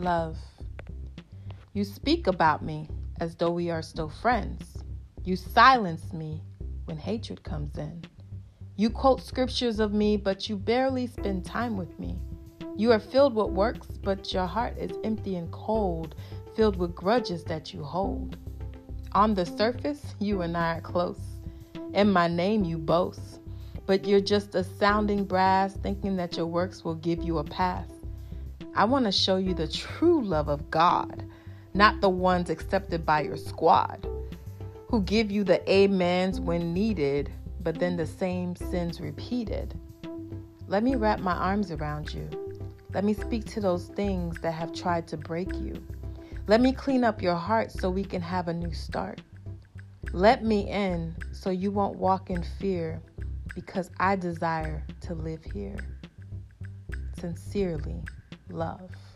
Love. You speak about me as though we are still friends. You silence me when hatred comes in. You quote scriptures of me, but you barely spend time with me. You are filled with works, but your heart is empty and cold, filled with grudges that you hold. On the surface, you and I are close. In my name, you boast, but you're just a sounding brass, thinking that your works will give you a pass. I want to show you the true love of God, not the ones accepted by your squad, who give you the amens when needed, but then the same sins repeated. Let me wrap my arms around you. Let me speak to those things that have tried to break you. Let me clean up your heart so we can have a new start. Let me in so you won't walk in fear because I desire to live here. Sincerely, love.